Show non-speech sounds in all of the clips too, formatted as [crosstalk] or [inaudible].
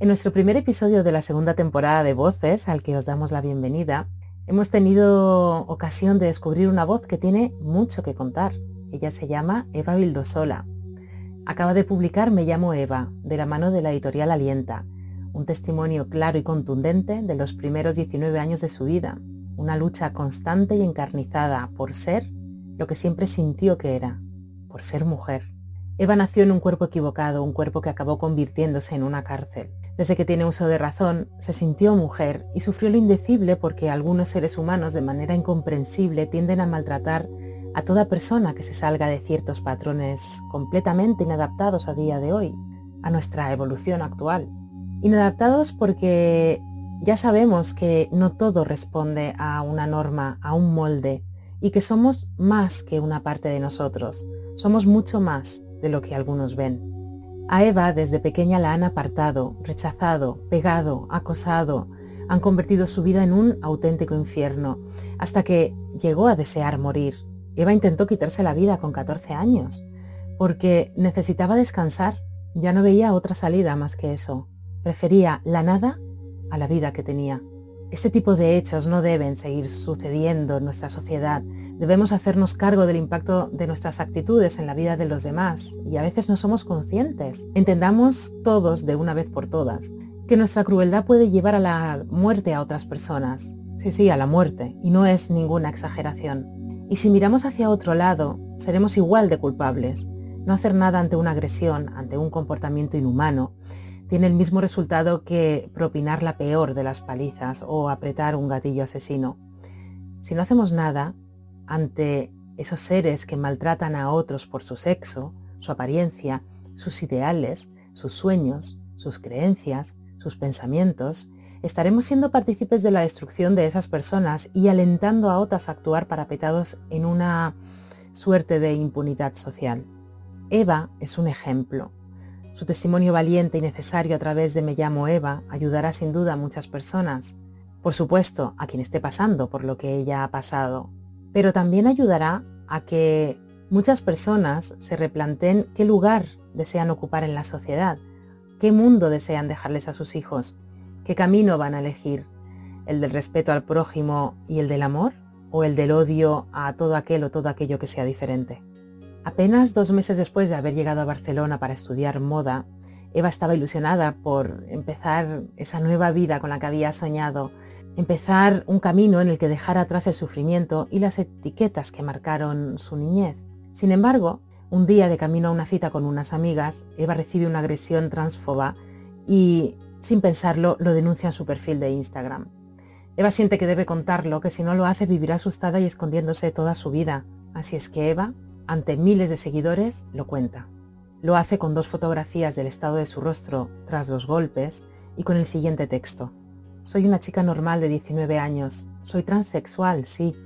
En nuestro primer episodio de la segunda temporada de Voces, al que os damos la bienvenida, hemos tenido ocasión de descubrir una voz que tiene mucho que contar. Ella se llama Eva Vildosola. Acaba de publicar Me llamo Eva, de la mano de la editorial Alienta, un testimonio claro y contundente de los primeros 19 años de su vida, una lucha constante y encarnizada por ser lo que siempre sintió que era, por ser mujer. Eva nació en un cuerpo equivocado, un cuerpo que acabó convirtiéndose en una cárcel. Desde que tiene uso de razón, se sintió mujer y sufrió lo indecible porque algunos seres humanos de manera incomprensible tienden a maltratar a toda persona que se salga de ciertos patrones completamente inadaptados a día de hoy, a nuestra evolución actual. Inadaptados porque ya sabemos que no todo responde a una norma, a un molde, y que somos más que una parte de nosotros, somos mucho más de lo que algunos ven. A Eva desde pequeña la han apartado, rechazado, pegado, acosado, han convertido su vida en un auténtico infierno, hasta que llegó a desear morir. Eva intentó quitarse la vida con 14 años, porque necesitaba descansar, ya no veía otra salida más que eso. Prefería la nada a la vida que tenía. Este tipo de hechos no deben seguir sucediendo en nuestra sociedad. Debemos hacernos cargo del impacto de nuestras actitudes en la vida de los demás y a veces no somos conscientes. Entendamos todos de una vez por todas que nuestra crueldad puede llevar a la muerte a otras personas. Sí, sí, a la muerte, y no es ninguna exageración. Y si miramos hacia otro lado, seremos igual de culpables. No hacer nada ante una agresión, ante un comportamiento inhumano, tiene el mismo resultado que propinar la peor de las palizas o apretar un gatillo asesino. Si no hacemos nada ante esos seres que maltratan a otros por su sexo, su apariencia, sus ideales, sus sueños, sus creencias, sus pensamientos, estaremos siendo partícipes de la destrucción de esas personas y alentando a otras a actuar parapetados en una suerte de impunidad social. Eva es un ejemplo. Su testimonio valiente y necesario a través de Me llamo Eva ayudará sin duda a muchas personas. Por supuesto, a quien esté pasando por lo que ella ha pasado. Pero también ayudará a que muchas personas se replanteen qué lugar desean ocupar en la sociedad, qué mundo desean dejarles a sus hijos, qué camino van a elegir, el del respeto al prójimo y el del amor o el del odio a todo aquel o todo aquello que sea diferente. Apenas dos meses después de haber llegado a Barcelona para estudiar moda, Eva estaba ilusionada por empezar esa nueva vida con la que había soñado, empezar un camino en el que dejara atrás el sufrimiento y las etiquetas que marcaron su niñez. Sin embargo, un día de camino a una cita con unas amigas, Eva recibe una agresión transfoba y, sin pensarlo, lo denuncia en su perfil de Instagram. Eva siente que debe contarlo, que si no lo hace vivirá asustada y escondiéndose toda su vida. Así es que Eva ante miles de seguidores, lo cuenta. Lo hace con dos fotografías del estado de su rostro tras los golpes y con el siguiente texto. Soy una chica normal de 19 años. Soy transexual, sí,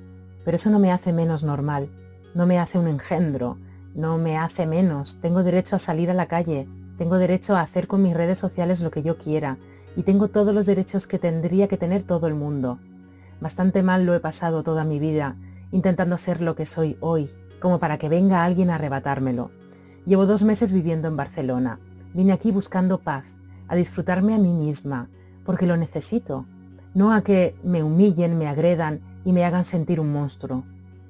pero eso no me hace menos normal. No me hace un engendro. No me hace menos. Tengo derecho a salir a la calle. Tengo derecho a hacer con mis redes sociales lo que yo quiera. Y tengo todos los derechos que tendría que tener todo el mundo. Bastante mal lo he pasado toda mi vida, intentando ser lo que soy hoy como para que venga alguien a arrebatármelo. Llevo dos meses viviendo en Barcelona. Vine aquí buscando paz, a disfrutarme a mí misma, porque lo necesito, no a que me humillen, me agredan y me hagan sentir un monstruo.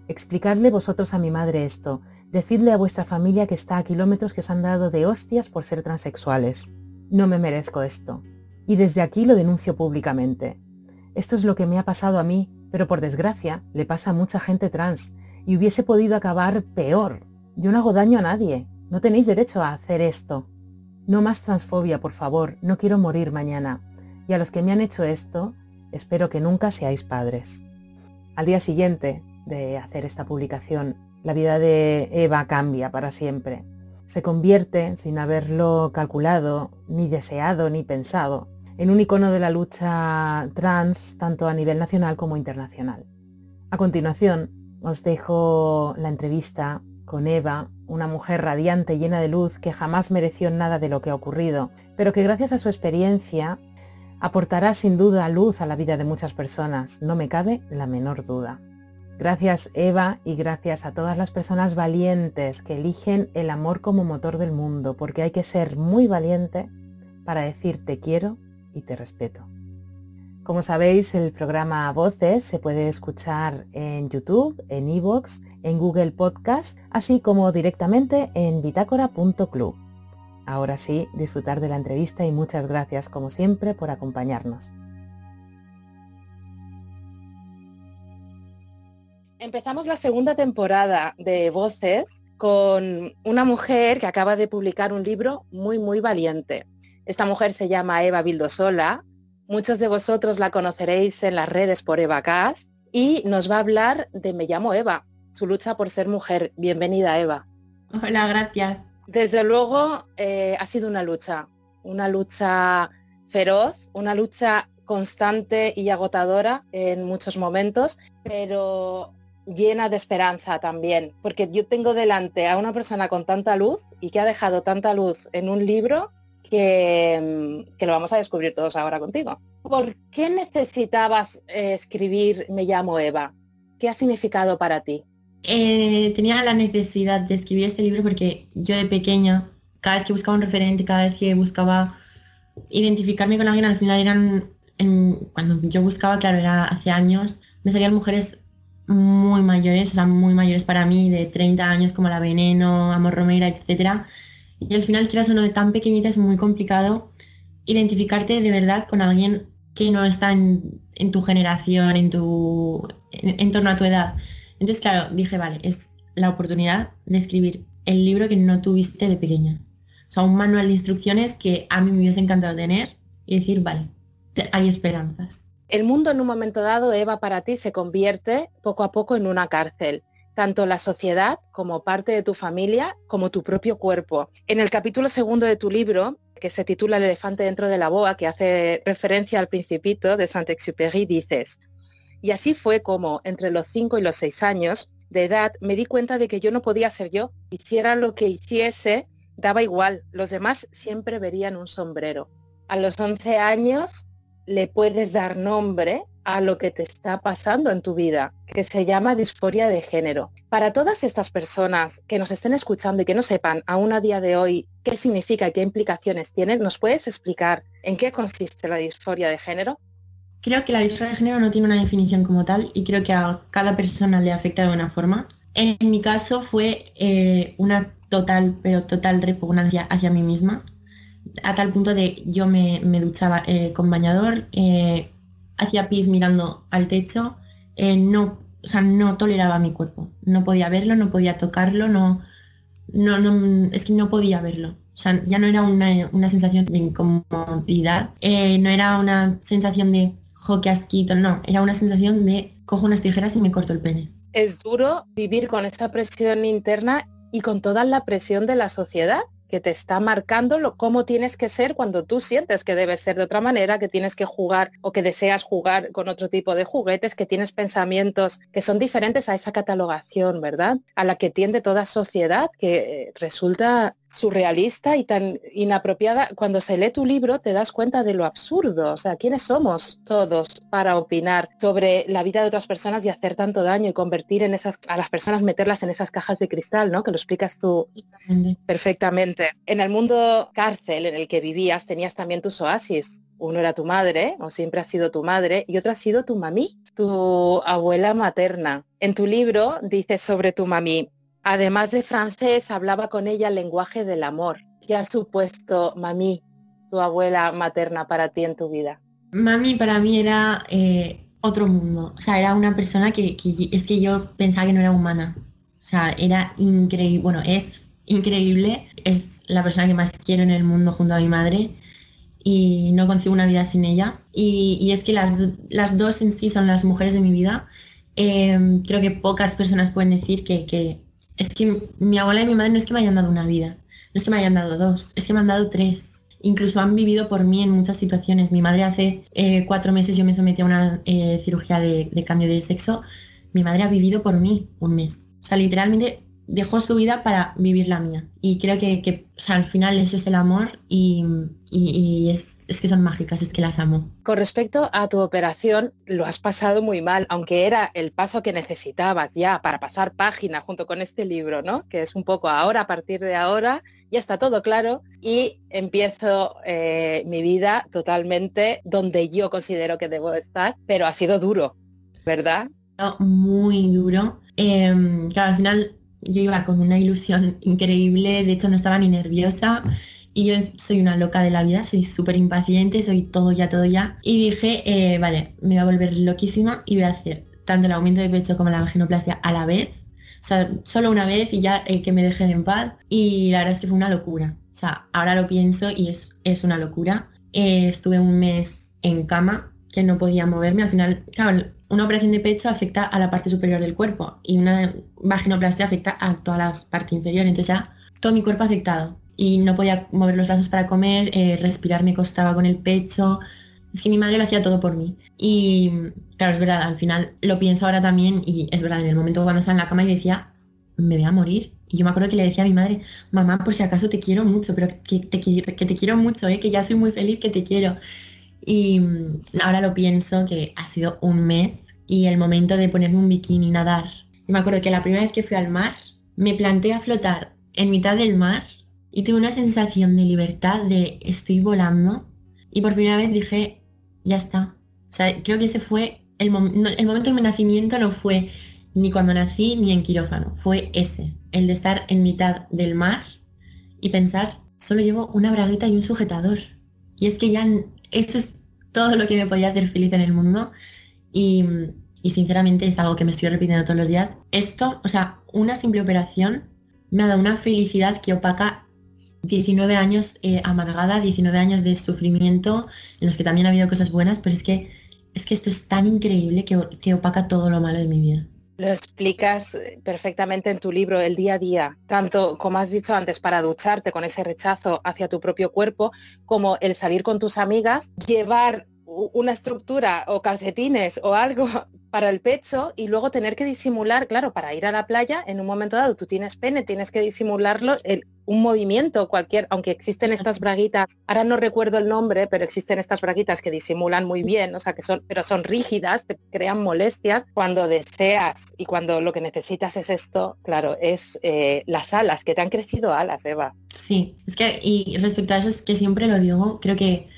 Explicadle vosotros a mi madre esto, decidle a vuestra familia que está a kilómetros que os han dado de hostias por ser transexuales. No me merezco esto. Y desde aquí lo denuncio públicamente. Esto es lo que me ha pasado a mí, pero por desgracia le pasa a mucha gente trans, y hubiese podido acabar peor. Yo no hago daño a nadie. No tenéis derecho a hacer esto. No más transfobia, por favor. No quiero morir mañana. Y a los que me han hecho esto, espero que nunca seáis padres. Al día siguiente de hacer esta publicación, la vida de Eva cambia para siempre. Se convierte, sin haberlo calculado, ni deseado, ni pensado, en un icono de la lucha trans tanto a nivel nacional como internacional. A continuación, os dejo la entrevista con Eva, una mujer radiante, llena de luz, que jamás mereció nada de lo que ha ocurrido, pero que gracias a su experiencia aportará sin duda luz a la vida de muchas personas, no me cabe la menor duda. Gracias Eva y gracias a todas las personas valientes que eligen el amor como motor del mundo, porque hay que ser muy valiente para decir te quiero y te respeto. Como sabéis, el programa Voces se puede escuchar en YouTube, en iVoox, en Google Podcast, así como directamente en bitácora.club. Ahora sí, disfrutar de la entrevista y muchas gracias como siempre por acompañarnos. Empezamos la segunda temporada de Voces con una mujer que acaba de publicar un libro muy, muy valiente. Esta mujer se llama Eva Vildosola. Muchos de vosotros la conoceréis en las redes por Eva Cas y nos va a hablar de Me llamo Eva, su lucha por ser mujer. Bienvenida, Eva. Hola, gracias. Desde luego eh, ha sido una lucha, una lucha feroz, una lucha constante y agotadora en muchos momentos, pero llena de esperanza también, porque yo tengo delante a una persona con tanta luz y que ha dejado tanta luz en un libro que, lo vamos a descubrir todos ahora contigo. ¿Por qué necesitabas eh, escribir Me llamo Eva? ¿Qué ha significado para ti? Eh, tenía la necesidad de escribir este libro porque yo de pequeña, cada vez que buscaba un referente, cada vez que buscaba identificarme con alguien, al final eran, cuando yo buscaba, claro, era hace años, me salían mujeres muy mayores, o sea, muy mayores para mí, de 30 años como La Veneno, Amor Romera, etc. Y al final, quieras uno de tan pequeñita, es muy complicado identificarte de verdad con alguien que no está en, tu generación, en, tu, en, torno a tu edad. Entonces, claro, dije, vale, es la oportunidad de escribir el libro que no tuviste de pequeña. O sea, un manual de instrucciones que a mí me hubiese encantado tener y decir, vale, hay esperanzas. El mundo en un momento dado, Eva, para ti se convierte poco a poco en una cárcel tanto la sociedad como parte de tu familia, como tu propio cuerpo. En el capítulo segundo de tu libro, que se titula El elefante dentro de la boa, que hace referencia al principito de Saint-Exupéry, dices, y así fue como entre los 5 y los 6 años de edad me di cuenta de que yo no podía ser yo. Hiciera lo que hiciese, daba igual. Los demás siempre verían un sombrero. A los 11 años le puedes dar nombre a lo que te está pasando en tu vida, que se llama disforia de género. Para todas estas personas que nos estén escuchando y que no sepan aún a día de hoy qué significa y qué implicaciones tiene, ¿nos puedes explicar en qué consiste la disforia de género? Creo que la disforia de género no tiene una definición como tal y creo que a cada persona le afecta de una forma. En mi caso fue eh, una total, pero total repugnancia hacia mí misma a tal punto de yo me, duchaba eh, con bañador, eh, hacía pis mirando al techo, eh, no, o sea, no toleraba mi cuerpo, no podía verlo, no podía tocarlo, no, no, es que no podía verlo. O sea, ya no era una, sensación de incomodidad, no era una sensación de jo, que asquito, no, era una sensación de cojo unas tijeras y me corto el pene. Es duro vivir con esa presión interna y con toda la presión de la sociedad que te está marcando lo, cómo tienes que ser cuando tú sientes que debes ser de otra manera, que tienes que jugar o que deseas jugar con otro tipo de juguetes, que tienes pensamientos que son diferentes a esa catalogación, ¿verdad? A la que tiende toda sociedad, que resulta surrealista y tan inapropiada. Cuando se lee tu libro te das cuenta de lo absurdo, o sea, ¿quiénes somos todos para opinar sobre la vida de otras personas y hacer tanto daño y convertir en esas, a las personas, meterlas en esas cajas de cristal, ¿no? Que lo explicas tú perfectamente. En el mundo cárcel en el que vivías tenías también tus oasis. Uno era tu madre, o siempre ha sido tu madre, y otro ha sido tu mamí, tu abuela materna. En tu libro dices sobre tu mamí, Además de francés, hablaba con ella el lenguaje del amor. ¿Qué ha supuesto mami, tu abuela materna, para ti en tu vida? Mami para mí era eh, otro mundo. O sea, era una persona que, es que yo pensaba que no era humana. O sea, era increíble. Bueno, es increíble. Es la persona que más quiero en el mundo junto a mi madre y no consigo una vida sin ella. Y, es que las, las, dos en sí son las mujeres de mi vida. Eh, creo que pocas personas pueden decir que, que es que mi abuela y mi madre no es que me hayan dado una vida, no es que me hayan dado dos, es que me han dado tres. Incluso han vivido por mí en muchas situaciones. Mi madre hace eh, cuatro meses yo me sometí a una eh, cirugía de, cambio de sexo. Mi madre ha vivido por mí un mes. O sea, literalmente dejó su vida para vivir la mía. Y creo que, al final eso es el amor y, es, que son mágicas, es que las amo. Con respecto a tu operación, lo has pasado muy mal, aunque era el paso que necesitabas ya para pasar página junto con este libro, ¿no? Que es un poco ahora, a partir de ahora, ya está todo claro y empiezo eh, mi vida totalmente donde yo considero que debo estar, pero ha sido duro, ¿verdad? Muy duro. Em, claro, al final yo iba con una ilusión increíble, de hecho no estaba ni nerviosa y yo soy una loca de la vida, soy súper impaciente, soy todo ya, todo ya. Y dije, eh, vale, me voy a volver loquísima y voy a hacer tanto el aumento de pecho como la vaginoplastia a la vez. O sea, solo una vez y ya eh, que me dejen en paz. Y la verdad es que fue una locura. O sea, ahora lo pienso y es, es una locura. Eh, estuve un mes en cama, que no podía moverme. Al final, claro, una operación de pecho afecta a la parte superior del cuerpo y una vaginoplastia afecta a toda la parte inferior. Entonces ya todo mi cuerpo afectado y no podía mover los brazos para comer, eh, respirar me costaba con el pecho. Es que mi madre lo hacía todo por mí. Y claro, es verdad, al final lo pienso ahora también y es verdad, en el momento cuando estaba en la cama y decía, me voy a morir. Y yo me acuerdo que le decía a mi madre, mamá, por si acaso te quiero mucho, pero que te, que te quiero mucho, ¿eh? que ya soy muy feliz, que te quiero. Y mm, ahora lo pienso que ha sido un mes y el momento de ponerme un bikini y nadar. Y me acuerdo que la primera vez que fui al mar, me planté a flotar en mitad del mar y tuve una sensación de libertad, de estoy volando. Y por primera vez dije, ya está. O sea, creo que ese fue el, el momento de mi nacimiento, no fue ni cuando nací ni en quirófano, fue ese, el de estar en mitad del mar y pensar, solo llevo una braguita y un sujetador. Y es que ya eso es todo lo que me podía hacer feliz en el mundo y, sinceramente es algo que me estoy repitiendo todos los días. Esto, o sea, una simple operación me ha dado una felicidad que opaca 19 años eh, amargada, 19 años de sufrimiento, en los que también ha habido cosas buenas, pero es que, es que esto es tan increíble que, que opaca todo lo malo de mi vida. Lo explicas eh, perfectamente en tu libro, el día a día, tanto como has dicho antes, para ducharte con ese rechazo hacia tu propio cuerpo, como el salir con tus amigas, llevar una estructura o calcetines o algo [laughs] para el pecho y luego tener que disimular, claro, para ir a la playa, en un momento dado tú tienes pene, tienes que disimularlo, un movimiento cualquier, aunque existen estas braguitas, ahora no recuerdo el nombre, pero existen estas braguitas que disimulan muy bien, o sea, que son, pero son rígidas, te crean molestias. Cuando deseas y cuando lo que necesitas es esto, claro, es eh, las alas, que te han crecido alas, Eva. Sí, es que, y respecto a eso es que siempre lo digo, creo que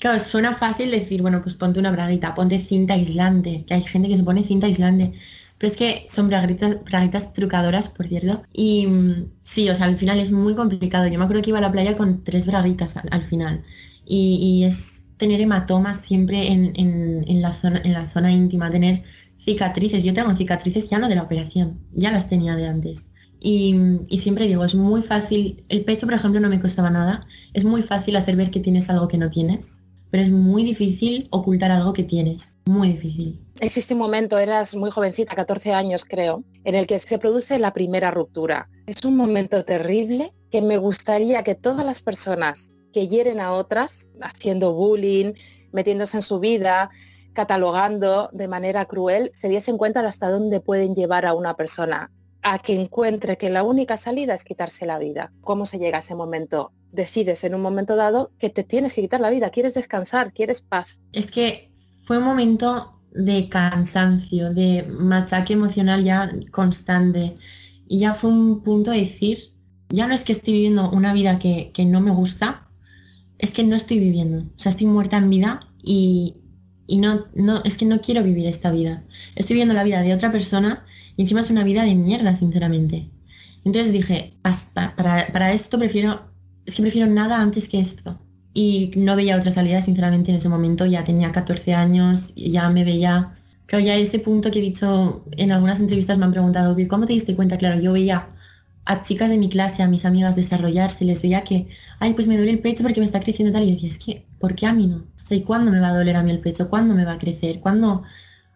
Claro, suena fácil decir, bueno, pues ponte una braguita, ponte cinta aislante, que hay gente que se pone cinta aislante, pero es que son braguitas, braguitas trucadoras, por cierto, y mm, sí, o sea, al final es muy complicado. Yo me acuerdo que iba a la playa con tres braguitas al, final, y, es tener hematomas siempre en, la zona, en la zona íntima, tener cicatrices. Yo tengo cicatrices ya no de la operación, ya las tenía de antes. Y, y, siempre digo, es muy fácil, el pecho por ejemplo no me costaba nada, es muy fácil hacer ver que tienes algo que no tienes pero es muy difícil ocultar algo que tienes, muy difícil. Existe un momento, eras muy jovencita, 14 años creo, en el que se produce la primera ruptura. Es un momento terrible que me gustaría que todas las personas que hieren a otras, haciendo bullying, metiéndose en su vida, catalogando de manera cruel, se diesen cuenta de hasta dónde pueden llevar a una persona a que encuentre que la única salida es quitarse la vida. ¿Cómo se llega a ese momento? Decides en un momento dado que te tienes que quitar la vida, quieres descansar, quieres paz. Es que fue un momento de cansancio, de machaque emocional ya constante. Y ya fue un punto de decir, ya no es que estoy viviendo una vida que, no me gusta, es que no estoy viviendo. O sea, estoy muerta en vida y, no, no, es que no quiero vivir esta vida. Estoy viviendo la vida de otra persona y encima es una vida de mierda, sinceramente. Entonces dije, para, para esto prefiero es que prefiero nada antes que esto. Y no veía otra salida, sinceramente, en ese momento. Ya tenía 14 años, ya me veía... Claro, ya ese punto que he dicho en algunas entrevistas me han preguntado, ¿cómo te diste cuenta? Claro, yo veía a chicas de mi clase, a mis amigas desarrollarse, les veía que, ay, pues me duele el pecho porque me está creciendo tal. Y yo decía, es que, ¿por qué a mí no? O sea, ¿y cuándo me va a doler a mí el pecho? ¿Cuándo me va a crecer? ¿Cuándo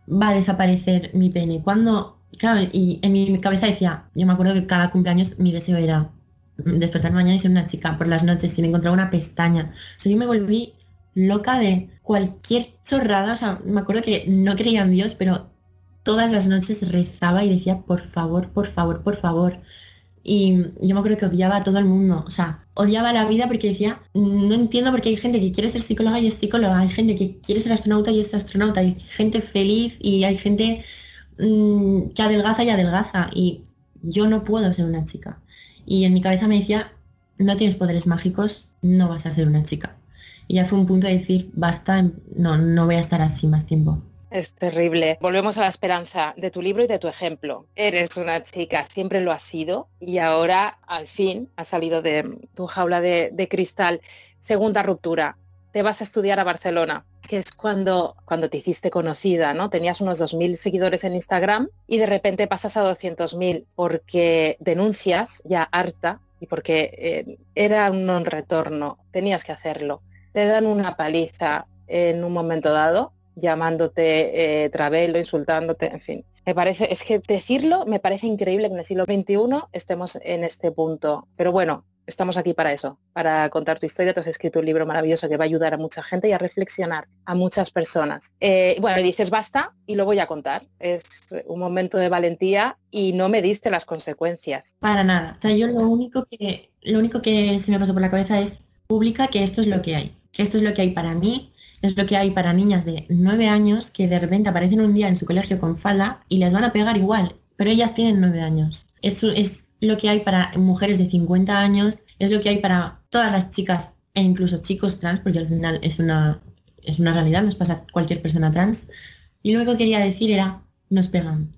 va a desaparecer mi pene? ¿Cuándo? Claro, y en mi cabeza decía, yo me acuerdo que cada cumpleaños mi deseo era, despertar mañana y ser una chica por las noches sin encontrar una pestaña. O sea, yo me volví loca de cualquier chorrada. O sea, me acuerdo que no creía en Dios, pero todas las noches rezaba y decía, por favor, por favor, por favor. Y yo me acuerdo que odiaba a todo el mundo, o sea, odiaba la vida porque decía, no entiendo por qué hay gente que quiere ser psicóloga y es psicóloga, hay gente que quiere ser astronauta y es astronauta, hay gente feliz y hay gente mm, que adelgaza y adelgaza. Y yo no puedo ser una chica. Y en mi cabeza me decía, no tienes poderes mágicos, no vas a ser una chica. Y ya fue un punto de decir, basta, no, no voy a estar así más tiempo. Es terrible. Volvemos a la esperanza de tu libro y de tu ejemplo. Eres una chica, siempre lo has sido y ahora al fin has salido de tu jaula de, cristal. Segunda ruptura. Te vas a estudiar a Barcelona es cuando, cuando te hiciste conocida, ¿no? Tenías unos 2.000 seguidores en Instagram y de repente pasas a 200.000 porque denuncias ya harta y porque eh, era un non retorno, tenías que hacerlo. Te dan una paliza en un momento dado llamándote eh, travelo, insultándote, en fin. Me parece, es que decirlo me parece increíble que en el siglo XXI estemos en este punto. Pero bueno, estamos aquí para eso, para contar tu historia. Tú has escrito un libro maravilloso que va a ayudar a mucha gente y a reflexionar a muchas personas. Eh, bueno, dices basta y lo voy a contar. Es un momento de valentía y no me diste las consecuencias. Para nada. O sea, yo lo único que, lo único que se me pasó por la cabeza es publica que esto es lo que hay, que esto es lo que hay para mí, es lo que hay para niñas de 9 años que de repente aparecen un día en su colegio con falda y les van a pegar igual, pero ellas tienen 9 años. Eso es lo que hay para mujeres de 50 años, es lo que hay para todas las chicas e incluso chicos trans, porque al final es una, es una realidad, nos pasa a cualquier persona trans. Y lo único que quería decir era, nos pegan,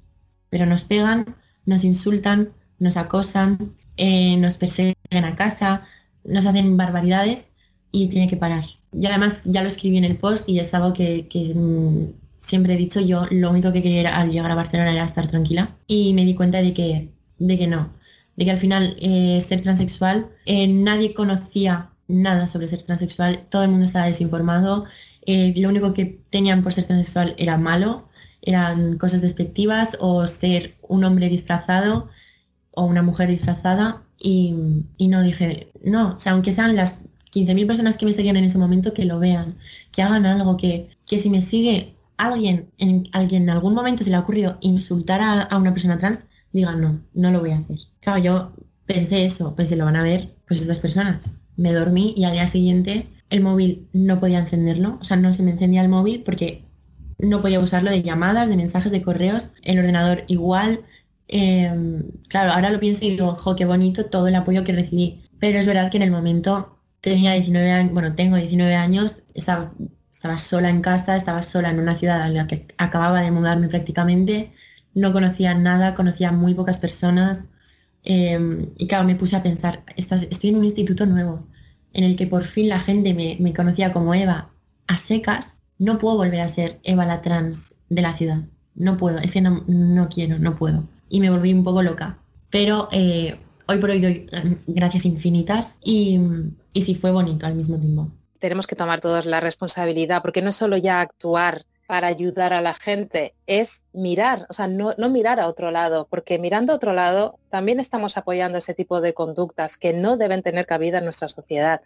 pero nos pegan, nos insultan, nos acosan, eh, nos persiguen a casa, nos hacen barbaridades y tiene que parar. Y además ya lo escribí en el post y es algo que, mm, siempre he dicho yo, lo único que quería al llegar a Barcelona era estar tranquila y me di cuenta de que, de que no, de que al final eh, ser transexual, eh, nadie conocía nada sobre ser transexual, todo el mundo estaba desinformado, eh, lo único que tenían por ser transexual era malo, eran cosas despectivas o ser un hombre disfrazado o una mujer disfrazada y, y no dije, no, o sea, aunque sean las 15.000 personas que me seguían en ese momento que lo vean, que hagan algo, que, que si me sigue alguien en, alguien en algún momento se le ha ocurrido insultar a, una persona trans, diga no, no lo voy a hacer. Claro, yo pensé eso, se lo van a ver pues estas personas. Me dormí y al día siguiente el móvil no podía encenderlo, o sea, no se me encendía el móvil porque no podía usarlo de llamadas, de mensajes, de correos, el ordenador igual. Em, claro, ahora lo pienso y digo, jo, qué bonito todo el apoyo que recibí. Pero es verdad que en el momento tenía 19 años, bueno, tengo 19 años, estaba, estaba sola en casa, estaba sola en una ciudad en la que acababa de mudarme prácticamente, no conocía nada, conocía muy pocas personas em, y claro, me puse a pensar, estoy en un instituto nuevo en el que por fin la gente me, conocía como Eva a secas, no puedo volver a ser Eva la trans de la ciudad, no puedo, es que no, no quiero, no puedo. Y me volví un poco loca. Pero eh, hoy por hoy doy em, gracias infinitas y, y sí fue bonito al mismo tiempo. Tenemos que tomar todos la responsabilidad porque no es solo ya actuar para ayudar a la gente, es mirar, o sea, no, mirar a otro lado, porque mirando a otro lado también estamos apoyando ese tipo de conductas que no deben tener cabida en nuestra sociedad.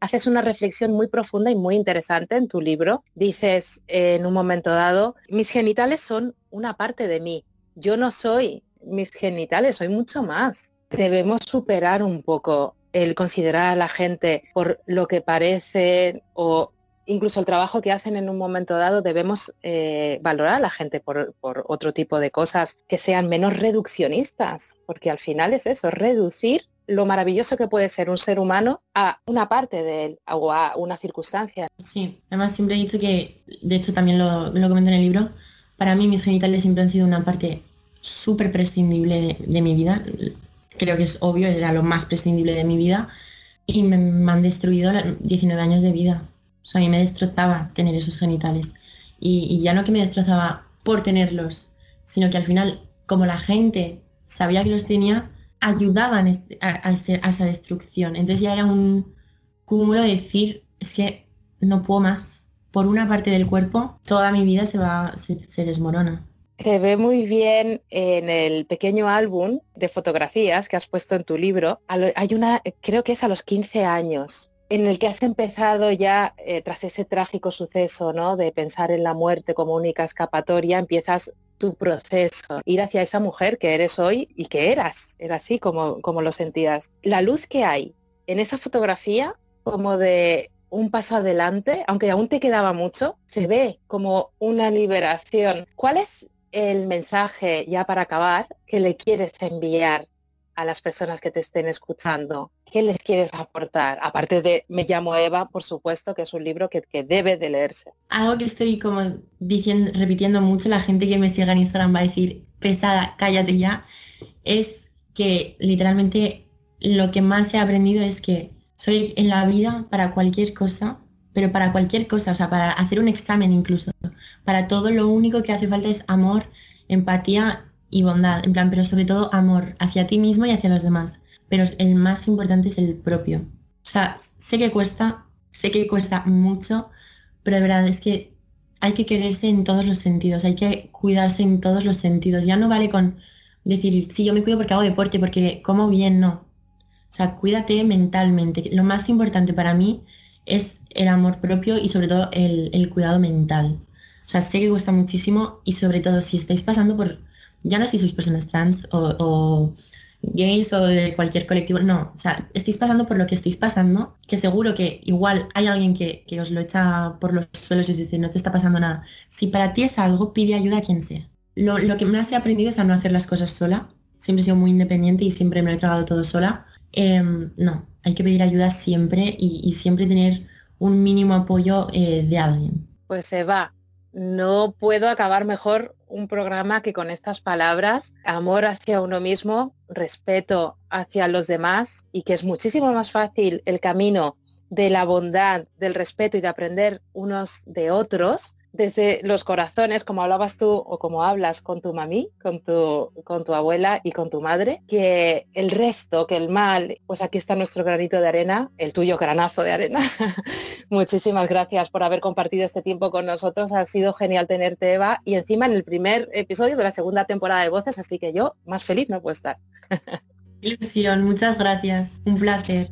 Haces una reflexión muy profunda y muy interesante en tu libro. Dices en un momento dado, mis genitales son una parte de mí. Yo no soy mis genitales, soy mucho más debemos superar un poco el considerar a la gente por lo que parece o incluso el trabajo que hacen en un momento dado, debemos eh, valorar a la gente por, otro tipo de cosas que sean menos reduccionistas, porque al final es eso, reducir lo maravilloso que puede ser un ser humano a una parte de él o a una circunstancia. Sí, además siempre he dicho que, de hecho también lo, lo comento en el libro, para mí mis genitales siempre han sido una parte súper prescindible de mi vida creo que es obvio, era lo más prescindible de mi vida y me, han destruido 19 años de vida. O sea, a mí me destrozaba tener esos genitales. Y, ya no que me destrozaba por tenerlos, sino que al final, como la gente sabía que los tenía, ayudaban a, esa destrucción. Entonces ya era un cúmulo de decir, es que no puedo más. Por una parte del cuerpo, toda mi vida se va, se desmorona. Se ve muy bien en el pequeño álbum de fotografías que has puesto en tu libro. Hay una, creo que es a los 15 años, en el que has empezado ya, eh, tras ese trágico suceso, ¿no? De pensar en la muerte como única escapatoria, empiezas tu proceso, ir hacia esa mujer que eres hoy y que eras, era así como, como lo sentías. La luz que hay en esa fotografía como de un paso adelante, aunque aún te quedaba mucho, se ve como una liberación. ¿Cuál es el mensaje, ya para acabar, que le quieres enviar a las personas que te estén escuchando? ¿Qué les quieres aportar? Aparte de Me llamo Eva, por supuesto, que es un libro que, debe de leerse. Algo que estoy como diciendo, repitiendo mucho, la gente que me siga en Instagram va a decir, pesada, cállate ya, es que literalmente lo que más he aprendido es que soy en la vida para cualquier cosa, pero para cualquier cosa, o sea, para hacer un examen incluso. Para todo lo único que hace falta es amor, empatía y bondad, en plan, pero sobre todo amor hacia ti mismo y hacia los demás. Pero el más importante es el propio. O sea, sé que cuesta, sé que cuesta mucho, pero de verdad es que hay que quererse en todos los sentidos, hay que cuidarse en todos los sentidos. Ya no vale con decir, sí, yo me cuido porque hago deporte, porque como bien, no. O sea, cuídate mentalmente. Lo más importante para mí es el amor propio y sobre todo el, cuidado mental. O sea, sé que cuesta muchísimo y sobre todo si estáis pasando por, ya no si sois personas trans o, gays o de cualquier colectivo, no, o sea, estáis pasando por lo que estáis pasando, que seguro que igual hay alguien que, os lo echa por los suelos y dice, no te está pasando nada. Si para ti es algo, pide ayuda a quien sea. Lo, lo que más he aprendido es a no hacer las cosas sola. Siempre he sido muy independiente y siempre me lo he tragado todo sola Em, no, hay que pedir ayuda siempre y, siempre tener un mínimo apoyo eh, de alguien. Pues se va. No puedo acabar mejor un programa que con estas palabras, amor hacia uno mismo, respeto hacia los demás y que es muchísimo más fácil el camino de la bondad, del respeto y de aprender unos de otros desde los corazones, como hablabas tú o como hablas con tu mami, con tu, con tu abuela y con tu madre, que el resto, que el mal, pues aquí está nuestro granito de arena, el tuyo granazo de arena. [laughs] Muchísimas gracias por haber compartido este tiempo con nosotros. Ha sido genial tenerte, Eva, y encima en el primer episodio de la segunda temporada de Voces, así que yo más feliz no puedo estar. Ilusión, muchas gracias. Un placer.